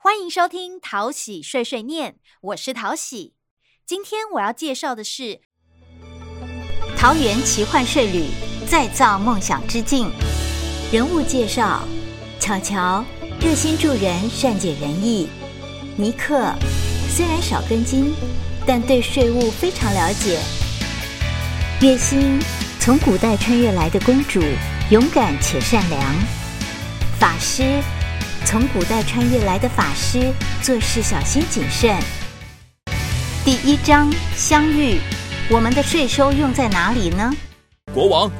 欢迎收听淘喜碎碎念，我是淘喜。今天我要介绍的是桃园奇幻税旅再造梦想之境。人物介绍：巧巧，热心助人，善解人意；尼克，虽然少根筋，但对税务非常了解；月心，从古代穿越来的公主，勇敢且善良；法师。从古代穿越来的法师，做事小心谨慎。第一章相遇，我们的税收用在哪里呢？国王，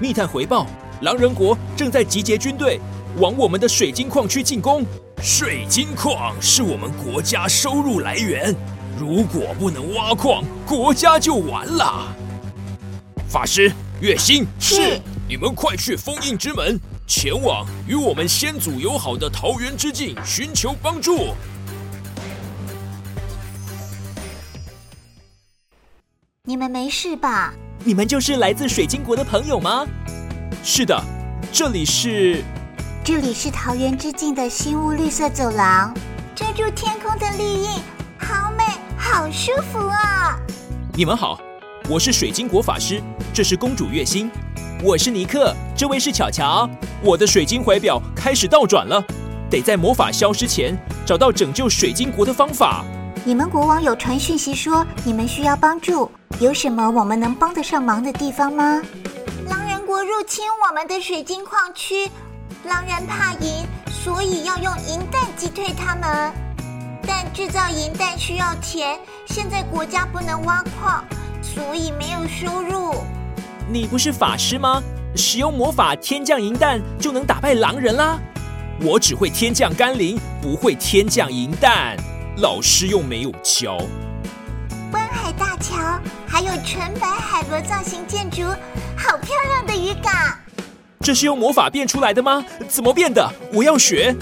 密探回报，狼人国正在集结军队，往我们的水晶矿区进攻。水晶矿是我们国家收入来源，如果不能挖矿，国家就完了。法师，月星是，你们快去封印之门。前往与我们先祖友好的桃园之境寻求帮助。你们没事吧？你们就是来自水晶国的朋友吗？是的，这里是。这里是桃园之境的新屋绿色走廊，遮住天空的绿荫，好美，好舒服啊！你们好，我是水晶国法师，这是公主月心。我是尼克，这位是巧巧。我的水晶怀表开始倒转了，得在魔法消失前找到拯救水晶国的方法。你们国王有传讯息说你们需要帮助，有什么我们能帮得上忙的地方吗？狼人国入侵我们的水晶矿区，狼人怕银，所以要用银弹击退他们。但制造银弹需要钱，现在国家不能挖矿，所以没有收入。你不是法师吗？使用魔法天降银弹就能打败狼人啦！我只会天降甘霖，不会天降银弹。老师又没有教。湾海大桥，还有纯白海螺造型建筑，好漂亮的渔港。这是用魔法变出来的吗？怎么变的？我要学。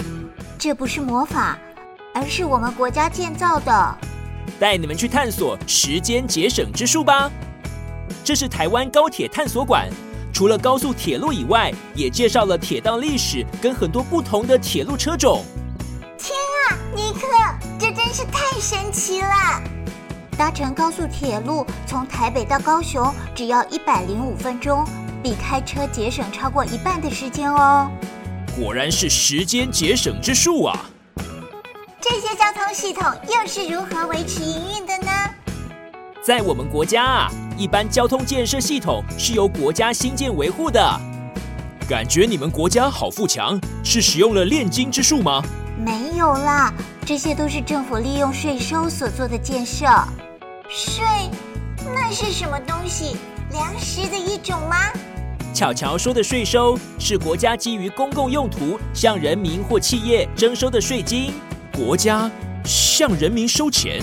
这不是魔法，而是我们国家建造的。带你们去探索时间节省之术吧。这是台湾高铁探索馆，除了高速铁路以外，也介绍了铁道历史跟很多不同的铁路车种。天啊，尼克，这真是太神奇了！搭乘高速铁路从台北到高雄只要一百零五分钟，比开车节省超过一半的时间哦。果然是时间节省之术啊！交通系统又是如何维持营运的呢？在我们国家啊。一般交通建设系统是由国家新建维护的，感觉你们国家好富强，是使用了炼金之术吗？没有啦，这些都是政府利用税收所做的建设。税，那是什么东西？粮食的一种吗？巧巧说的税收是国家基于公共用途向人民或企业征收的税金。国家向人民收钱。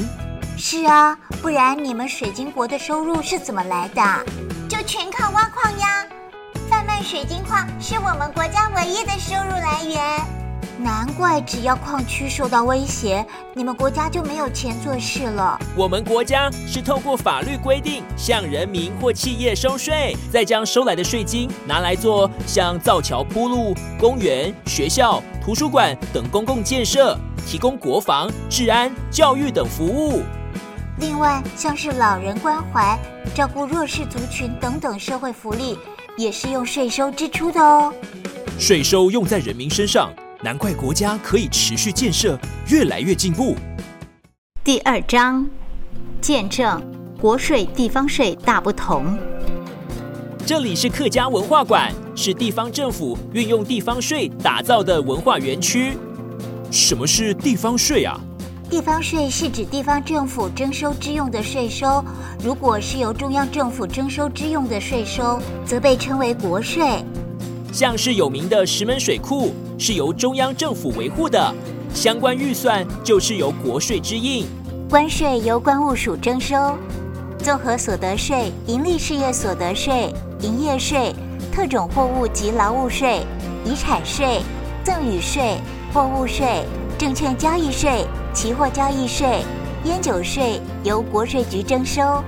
是啊，不然你们水晶国的收入是怎么来的？就全靠挖矿呀！贩卖水晶矿是我们国家唯一的收入来源。难怪只要矿区受到威胁，你们国家就没有钱做事了。我们国家是透过法律规定向人民或企业收税，再将收来的税金拿来做像造桥铺路、公园、学校、图书馆等公共建设，提供国防、治安、教育等服务。另外，像是老人关怀、照顾弱势族群等等社会福利，也是用税收支出的哦。税收用在人民身上，难怪国家可以持续建设，越来越进步。第二章，见证国税地方税大不同。这里是客家文化馆，是地方政府运用地方税打造的文化园区。什么是地方税啊？地方税是指地方政府征收之用的税收，如果是由中央政府征收之用的税收，则被称为国税。像是有名的石门水库是由中央政府维护的，相关预算就是由国税支应。关税由关务署征收，综合所得税、盈利事业所得税、营业税、特种货物及劳务税、遗产税、赠与税、货物税、证券交易税。期货交易税、烟酒税由国税局征收，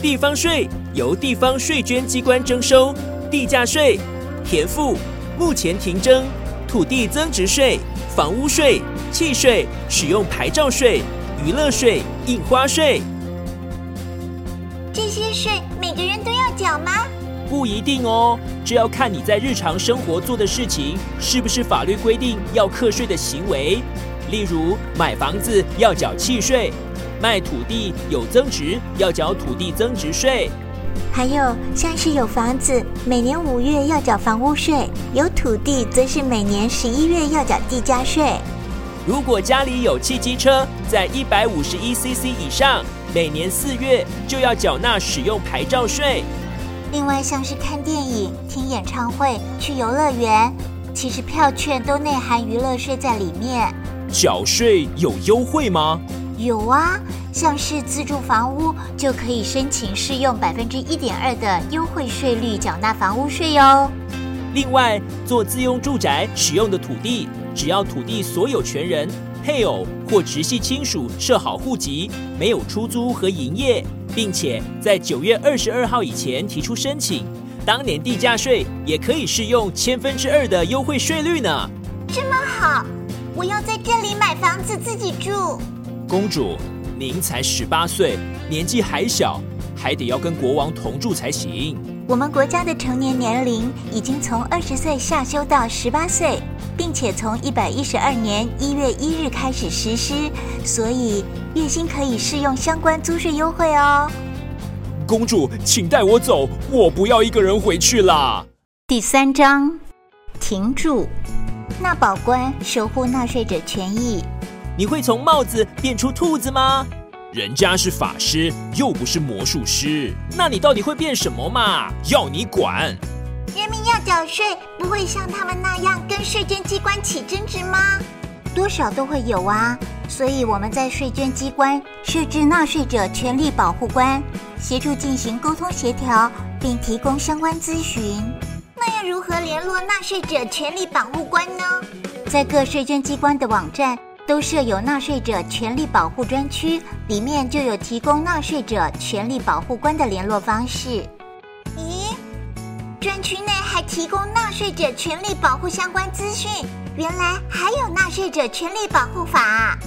地方税由地方税捐机关征收，地价税、田赋目前停征，土地增值税、房屋税、契税、使用牌照税、娱乐税、印花税。这些税每个人都要缴吗？不一定哦，这要看你在日常生活做的事情是不是法律规定要课税的行为。例如，买房子要缴契税，卖土地有增值要缴土地增值税。还有像是有房子，每年五月要缴房屋税；有土地，则是每年十一月要缴地价税。如果家里有汽机车，在一百五十一 CC 以上，每年四月就要缴纳使用牌照税。另外，像是看电影、听演唱会、去游乐园，其实票券都内含娱乐税在里面。缴税有优惠吗？有啊，像是自住房屋就可以申请适用百分之一点二的优惠税率缴纳房屋税哟。另外，做自用住宅使用的土地，只要土地所有权人、配偶或直系亲属设好户籍，没有出租和营业。并且在九月二十二号以前提出申请，当年地价税也可以适用千分之二的优惠税率呢。这么好，我要在这里买房子自己住。公主，您才十八岁，年纪还小，还得要跟国王同住才行。我们国家的成年年龄已经从二十岁下修到十八岁，并且从一百一十二年一月一日开始实施，所以月薪可以适用相关租税优惠哦。公主，请带我走，我不要一个人回去啦。第三章，停住，纳保官守护纳税者权益。你会从帽子变出兔子吗？人家是法师，又不是魔术师。那你到底会变什么嘛？要你管！人民要缴税，不会像他们那样跟税捐机关起争执吗？多少都会有啊。所以我们在税捐机关设置纳税者权利保护官，协助进行沟通协调，并提供相关咨询。那要如何联络纳税者权利保护官呢？在各税捐机关的网站。都设有纳税者权利保护专区，里面就有提供纳税者权利保护官的联络方式。咦，专区内还提供纳税者权利保护相关资讯？原来还有纳税者权利保护法。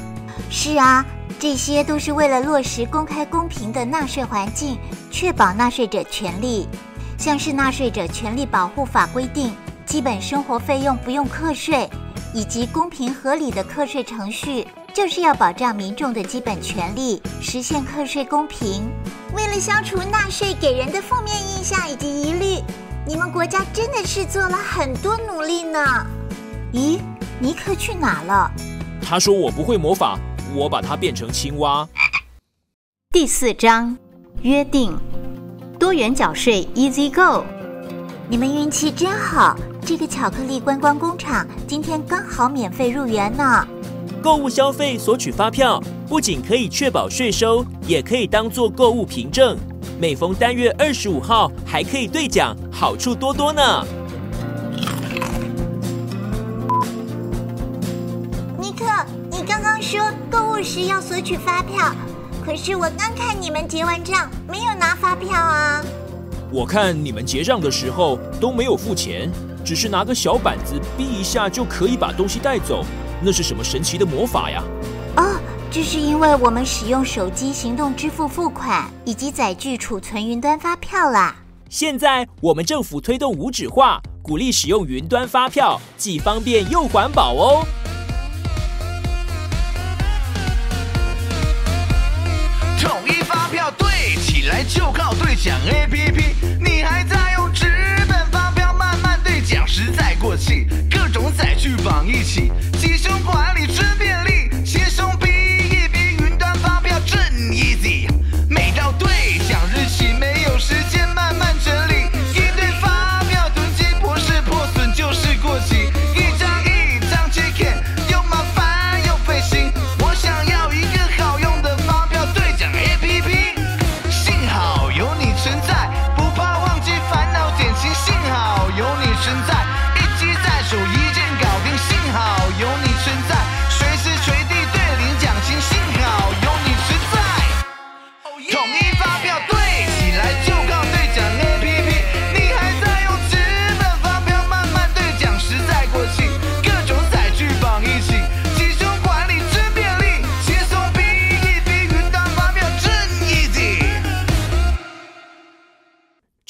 是啊，这些都是为了落实公开公平的纳税环境，确保纳税者权利。像是纳税者权利保护法规定，基本生活费用不用课税。以及公平合理的课税程序，就是要保障民众的基本权利，实现课税公平。为了消除纳税给人的负面印象以及疑虑，你们国家真的是做了很多努力呢。咦，尼克去哪了？他说我不会魔法，我把它变成青蛙。第四章约定，多元缴税，Easy Go。你们运气真好。这个巧克力观光工厂今天刚好免费入园呢。购物消费索取发票，不仅可以确保税收，也可以当做购物凭证。每逢单月二十五号，还可以兑奖，好处多多呢。尼克，你刚刚说购物时要索取发票，可是我刚看你们结完账没有拿发票啊。我看你们结账的时候都没有付钱。只是拿个小板子逼一下就可以把东西带走，那是什么神奇的魔法呀？哦，这是因为我们使用手机行动支付付款，以及载具储存云端发票啦。现在我们政府推动无纸化，鼓励使用云端发票，既方便又环保哦。统一发票对起来就靠兑奖 APP，你还在各种载具绑一起，集胸管理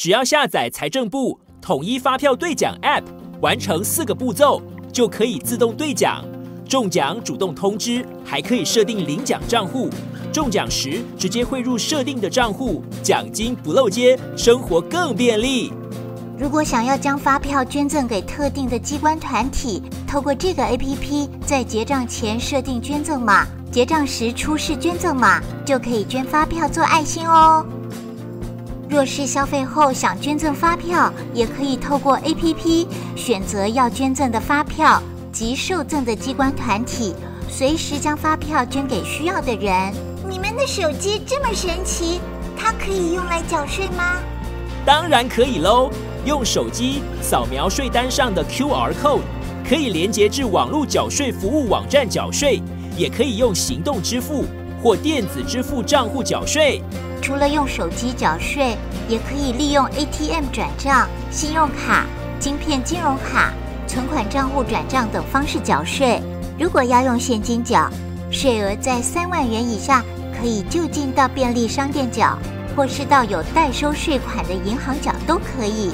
只要下载财政部统一发票兑奖 App，完成四个步骤，就可以自动兑奖。中奖主动通知，还可以设定领奖账户，中奖时直接汇入设定的账户，奖金不漏接，生活更便利。如果想要将发票捐赠给特定的机关团体，透过这个 APP，在结账前设定捐赠码，结账时出示捐赠码，就可以捐发票做爱心哦。若是消费后想捐赠发票，也可以透过 APP 选择要捐赠的发票及受赠的机关团体，随时将发票捐给需要的人。你们的手机这么神奇，它可以用来缴税吗？当然可以喽！用手机扫描税单上的 QR code，可以连接至网络缴税服务网站缴税，也可以用行动支付或电子支付账户缴税。除了用手机缴税，也可以利用 ATM 转账、信用卡、晶片金融卡、存款账户转账等方式缴税。如果要用现金缴，税额在三万元以下，可以就近到便利商店缴，或是到有代收税款的银行缴都可以。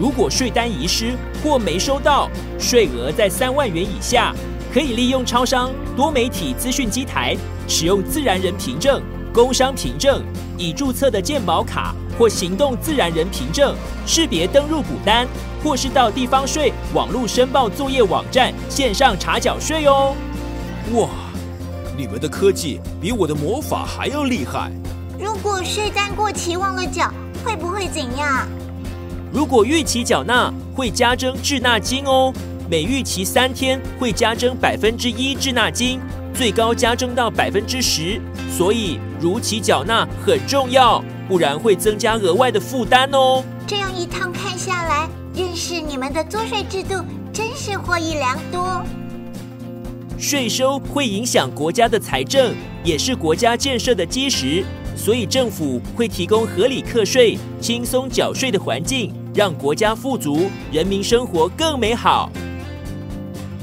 如果税单遗失或没收到，税额在三万元以下，可以利用超商多媒体资讯机台，使用自然人凭证、工商凭证。已注册的健保卡或行动自然人凭证识别登入补单，或是到地方税网络申报作业网站线上查缴税哦。哇，你们的科技比我的魔法还要厉害！如果税单过期忘了缴，会不会怎样？如果逾期缴纳，会加征滞纳金哦。每逾期三天会加征百分之一滞纳金，最高加征到百分之十。所以如期缴纳很重要，不然会增加额外的负担哦。这样一趟看下来，认识你们的租税制度真是获益良多。税收会影响国家的财政，也是国家建设的基石，所以政府会提供合理课税、轻松缴税的环境，让国家富足，人民生活更美好。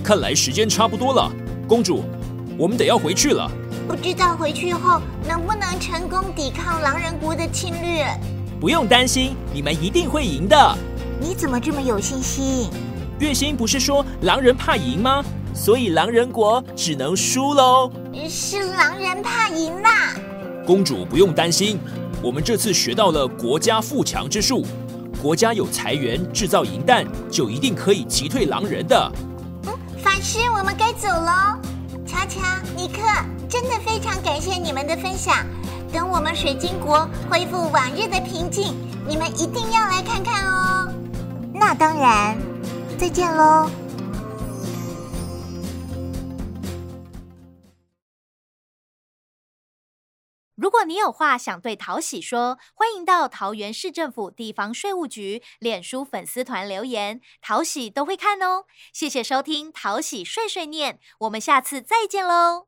看来时间差不多了，公主，我们得要回去了。不知道回去后能不能成功抵抗狼人国的侵略？不用担心，你们一定会赢的。你怎么这么有信心？月星不是说狼人怕赢吗？所以狼人国只能输喽。是狼人怕赢啦。公主不用担心，我们这次学到了国家富强之术。国家有财源制造银弹，就一定可以击退狼人的。法师，我们该走喽。乔乔、尼克，真的非常感谢你们的分享。等我们水晶国恢复往日的平静，你们一定要来看看哦。那当然，再见喽。如果你有话想对桃喜说，欢迎到桃园市政府地方税务局脸书粉丝团留言，桃喜都会看哦。谢谢收听桃喜碎碎念，我们下次再见喽。